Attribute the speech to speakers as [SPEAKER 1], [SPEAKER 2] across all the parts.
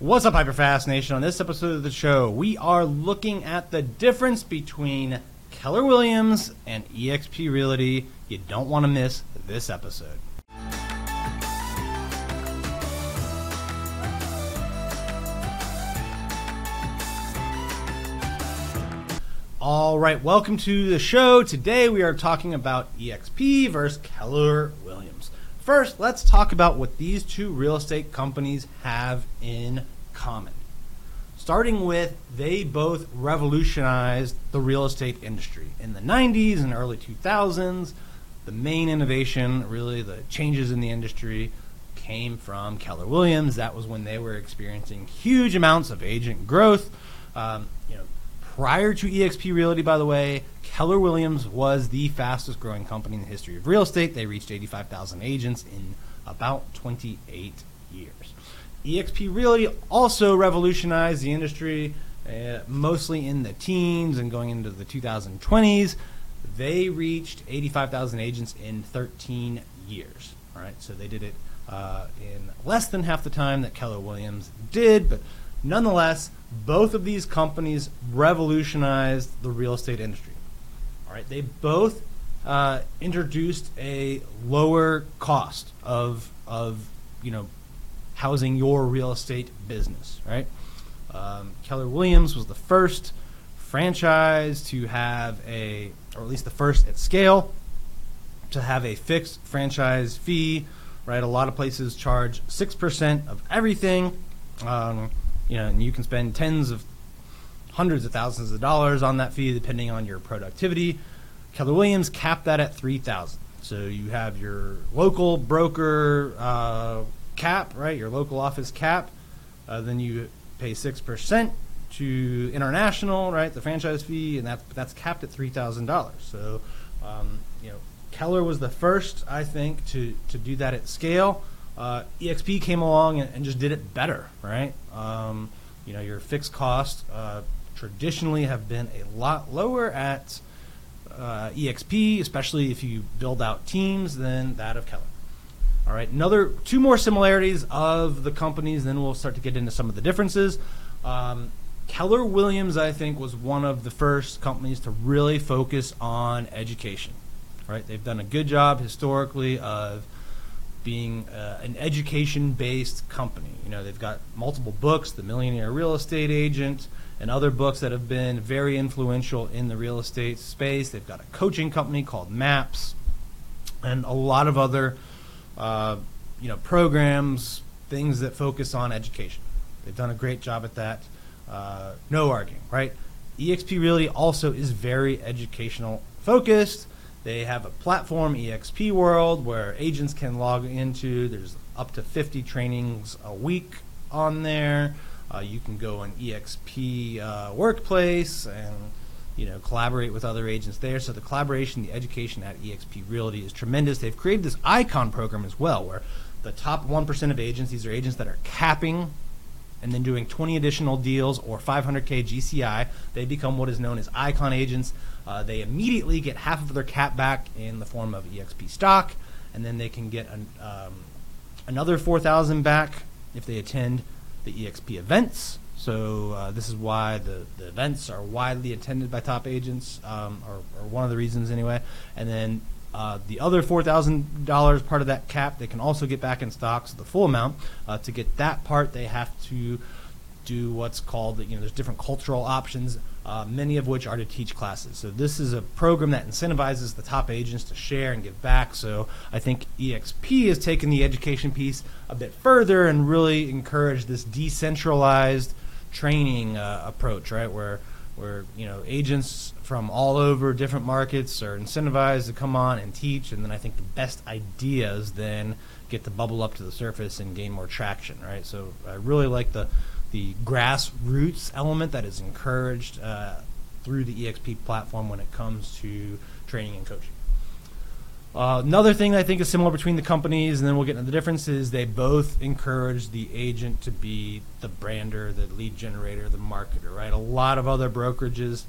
[SPEAKER 1] What's up, Hyperfast Nation? On this episode of the show, we are looking at the difference between Keller Williams and eXp Realty. You don't want to miss this episode. All right, welcome to the show. Today we are talking about eXp versus Keller Williams. First, let's talk about what these two real estate companies have in common. Starting with, they both revolutionized the real estate industry. In the 90s and early 2000s, the main innovation, really the changes in the industry, came from Keller Williams. That was when they were experiencing huge amounts of agent growth. Um, prior to eXp Realty, by the way, Keller Williams was the fastest growing company in the history of real estate. They reached 85,000 agents in about 28 years. eXp Realty also revolutionized the industry, uh, mostly in the teens and going into the 2020s. They reached 85,000 agents in 13 years. All right, so they did it uh, in less than half the time that Keller Williams did, but nonetheless, both of these companies revolutionized the real estate industry. All right, they both uh, introduced a lower cost of of you know housing your real estate business. Right, um, Keller Williams was the first franchise to have a, or at least the first at scale, to have a fixed franchise fee. Right, a lot of places charge six percent of everything. Um, you know, and you can spend tens of hundreds of thousands of dollars on that fee depending on your productivity. Keller Williams capped that at three thousand. So you have your local broker uh, cap, right? Your local office cap. Uh, then you pay six percent to international, right? The franchise fee, and that's that's capped at three thousand dollars. So, um, you know, Keller was the first, I think, to to do that at scale. Uh, EXP came along and, and, just did it better, right? Um, you know, your fixed costs uh, traditionally have been a lot lower at uh, EXP, especially if you build out teams, than that of Keller. All right, another two more similarities of the companies, then we'll start to get into some of the differences. Um, Keller Williams, I think, was one of the first companies to really focus on education. Right, they've done a good job historically of being uh, an education based company. You know, they've got multiple books, The Millionaire Real Estate Agent, and other books that have been very influential in the real estate space. They've got a coaching company called MAPS, and a lot of other, uh, you know, programs, things that focus on education. They've done a great job at that. Uh, no arguing, right? EXP Realty also is very educational focused. They have a platform, EXP World, where agents can log into. There's up to 50 trainings a week on there. Uh, you can go on EXP uh, Workplace and you know collaborate with other agents there. So the collaboration, the education at EXP Realty is tremendous. They've created this icon program as well, where the top one percent of agents, these are agents that are capping and then doing 20 additional deals or 500k GCI, they become what is known as icon agents. Uh, they immediately get half of their cap back in the form of EXP stock, and then they can get an, um, another 4,000 back if they attend the EXP events. So uh, this is why the, the events are widely attended by top agents, um, or, or, one of the reasons anyway. And then uh, the other four thousand dollars part of that cap, they can also get back in stocks, the full amount. Uh, to get that part, they have to do what's called you know there's different cultural options, uh, many of which are to teach classes. So this is a program that incentivizes the top agents to share and give back. So I think EXP has taken the education piece a bit further and really encouraged this decentralized training uh, approach, right? Where where you know agents from all over different markets are incentivized to come on and teach, and then I think the best ideas then get to bubble up to the surface and gain more traction, right? So I really like the the grassroots element that is encouraged uh, through the EXP platform when it comes to training and coaching. Uh, another thing I think is similar between the companies, and then we'll get into the differences. They both encourage the agent to be the brander, the lead generator, the marketer. Right? A lot of other brokerages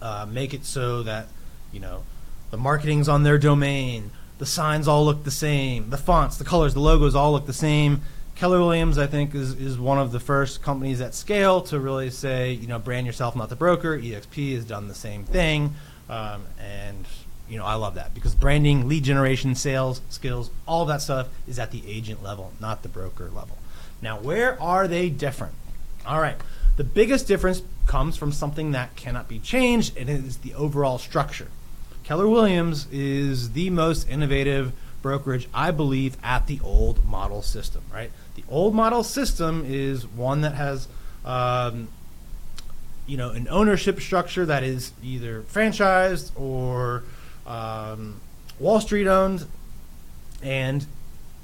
[SPEAKER 1] uh, make it so that you know the marketing's on their domain, the signs all look the same, the fonts, the colors, the logos all look the same. Keller Williams, I think, is, is one of the first companies at scale to really say, you know, brand yourself, not the broker. EXP has done the same thing. Um, and, you know, I love that because branding, lead generation, sales, skills, all that stuff is at the agent level, not the broker level. Now, where are they different? All right. The biggest difference comes from something that cannot be changed, and it is the overall structure. Keller Williams is the most innovative brokerage, I believe, at the old model system, right? The old model system is one that has, um, you know, an ownership structure that is either franchised or um, Wall Street owned, and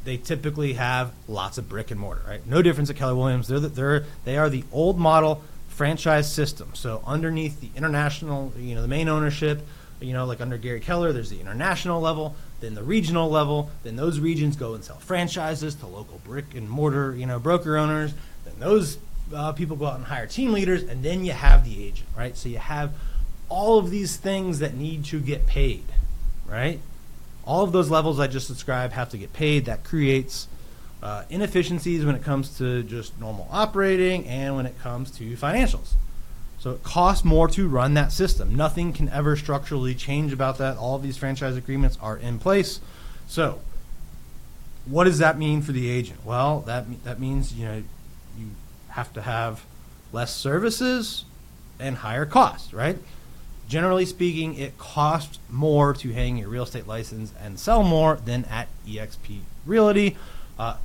[SPEAKER 1] they typically have lots of brick and mortar, right? No difference at Keller Williams. They're the, they're they are the old model franchise system. So underneath the international, you know, the main ownership, you know, like under Gary Keller, there's the international level, then the regional level, then those regions go and sell franchises to local brick and mortar, you know, broker owners. Then those uh, people go out and hire team leaders, and then you have the agent, right? So you have all of these things that need to get paid, right? All of those levels I just described have to get paid. That creates uh, inefficiencies when it comes to just normal operating and when it comes to financials. So it costs more to run that system. Nothing can ever structurally change about that. All of these franchise agreements are in place. So what does that mean for the agent? Well, that that means you know you have to have less services and higher costs, right? Generally speaking, it costs more to hang your real estate license and sell more than at EXP Realty. Uh,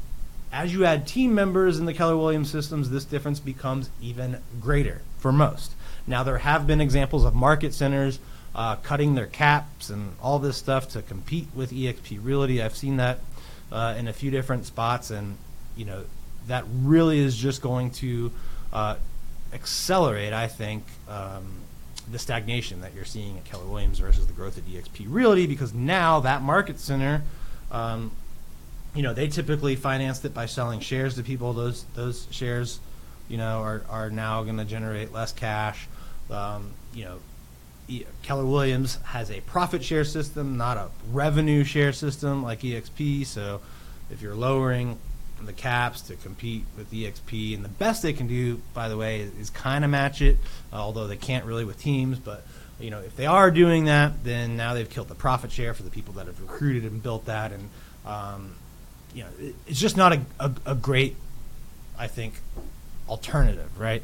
[SPEAKER 1] as you add team members in the Keller Williams systems, this difference becomes even greater for most. Now, there have been examples of market centers uh, cutting their caps and all this stuff to compete with EXP Realty. I've seen that uh, in a few different spots, and you know that really is just going to uh, accelerate, I think, um, the stagnation that you're seeing at Keller Williams versus the growth at EXP Realty, because now that market center. Um, you know, they typically financed it by selling shares to people. Those those shares, you know, are, are now going to generate less cash. Um, you know, e- Keller Williams has a profit share system, not a revenue share system like EXP. So, if you're lowering the caps to compete with EXP, and the best they can do, by the way, is, is kind of match it, uh, although they can't really with teams. But you know, if they are doing that, then now they've killed the profit share for the people that have recruited and built that, and um, you know, it, it's just not a, a, a great, I think, alternative, right?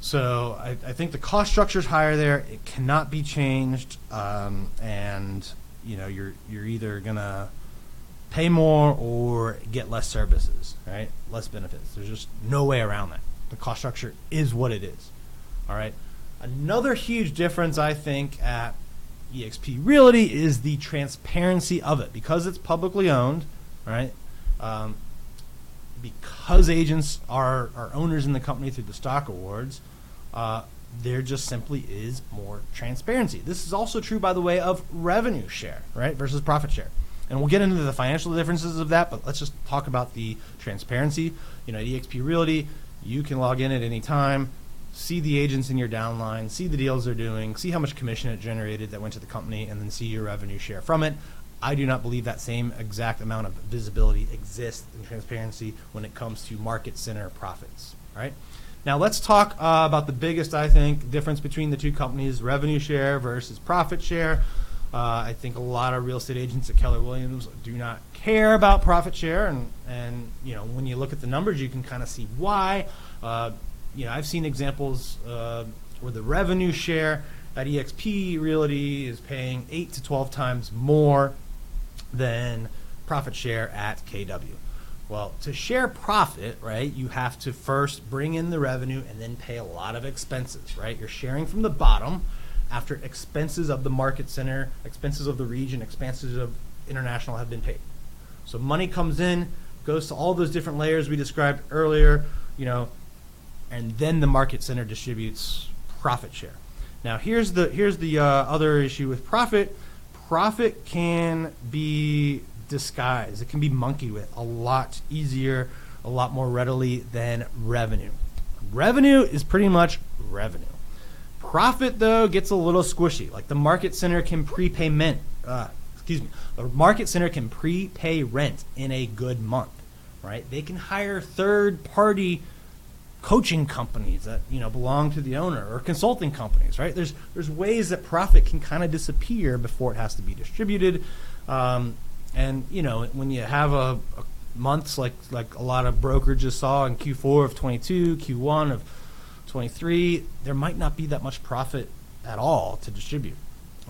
[SPEAKER 1] So I, I think the cost structure is higher there. It cannot be changed, um, and you know you're you're either gonna pay more or get less services, right? Less benefits. There's just no way around that. The cost structure is what it is. All right. Another huge difference, I think, at EXP Realty is the transparency of it because it's publicly owned, right? Um, because agents are, are owners in the company through the stock awards, uh, there just simply is more transparency. This is also true, by the way, of revenue share, right, versus profit share. And we'll get into the financial differences of that, but let's just talk about the transparency. You know, at EXP Realty, you can log in at any time, see the agents in your downline, see the deals they're doing, see how much commission it generated that went to the company, and then see your revenue share from it. I do not believe that same exact amount of visibility exists and transparency when it comes to market center profits. Right now, let's talk uh, about the biggest, I think, difference between the two companies: revenue share versus profit share. Uh, I think a lot of real estate agents at Keller Williams do not care about profit share, and and you know when you look at the numbers, you can kind of see why. Uh, you know, I've seen examples uh, where the revenue share at EXP Realty is paying eight to twelve times more than profit share at KW. Well, to share profit, right, you have to first bring in the revenue and then pay a lot of expenses, right? You're sharing from the bottom after expenses of the market center, expenses of the region, expenses of international have been paid. So money comes in, goes to all those different layers we described earlier, you know, and then the market center distributes profit share. Now here's the here's the uh, other issue with profit profit can be disguised. It can be monkeyed with a lot easier, a lot more readily than revenue. Revenue is pretty much revenue. Profit though gets a little squishy. Like the market center can prepay Uh, excuse me. The market center can prepay rent in a good month, right? They can hire third party coaching companies that you know belong to the owner or consulting companies right there's there's ways that profit can kind of disappear before it has to be distributed um, and you know when you have a, a months like like a lot of brokerages saw in q4 of 22 q1 of 23 there might not be that much profit at all to distribute.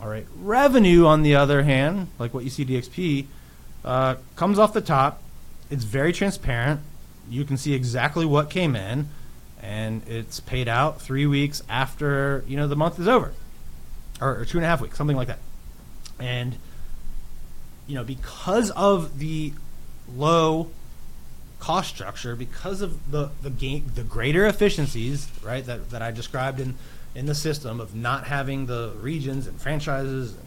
[SPEAKER 1] All right revenue on the other hand like what you see dxp uh, comes off the top. It's very transparent. You can see exactly what came in and it's paid out three weeks after you know the month is over, or, or two and a half weeks, something like that. And you know because of the low cost structure, because of the the gain, the greater efficiencies, right that that I described in in the system of not having the regions and franchises and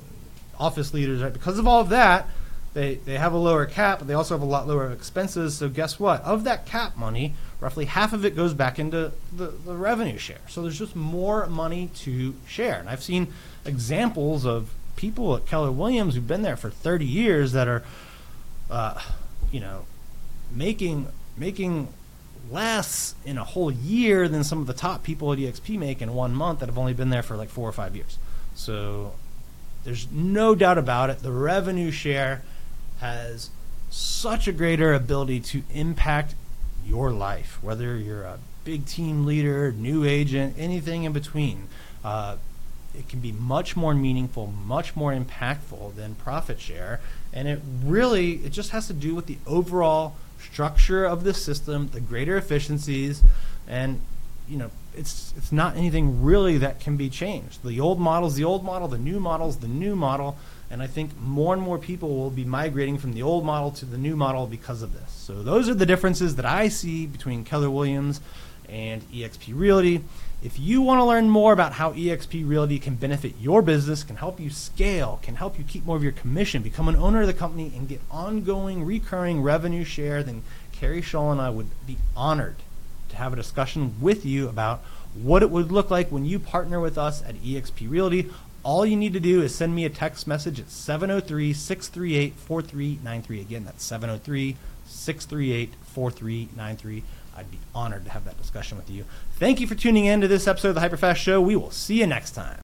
[SPEAKER 1] office leaders, right? Because of all of that, they, they have a lower cap, but they also have a lot lower expenses. So guess what? Of that cap money, roughly half of it goes back into the, the revenue share. So there's just more money to share. And I've seen examples of people at Keller Williams who've been there for 30 years that are, uh, you know, making making less in a whole year than some of the top people at EXP make in one month that have only been there for like four or five years. So there's no doubt about it. The revenue share has such a greater ability to impact your life, whether you're a big team leader, new agent, anything in between. Uh, it can be much more meaningful, much more impactful than profit share, and it really it just has to do with the overall structure of the system, the greater efficiencies, and you know it's it's not anything really that can be changed. The old model is the old model, the new model's the new model, and I think more and more people will be migrating from the old model to the new model because of this. So those are the differences that I see between Keller Williams and eXp Realty. If you want to learn more about how eXp Realty can benefit your business, can help you scale, can help you keep more of your commission, become an owner of the company, and get ongoing recurring revenue share, then Kerry Shaw and I would be honored to have a discussion with you about what it would look like when you partner with us at eXp Realty. All you need to do is send me a text message at 703 638 4393. Again, that's 703 638 4393. I'd be honored to have that discussion with you. Thank you for tuning in to this episode of the Hyperfast Show. We will see you next time.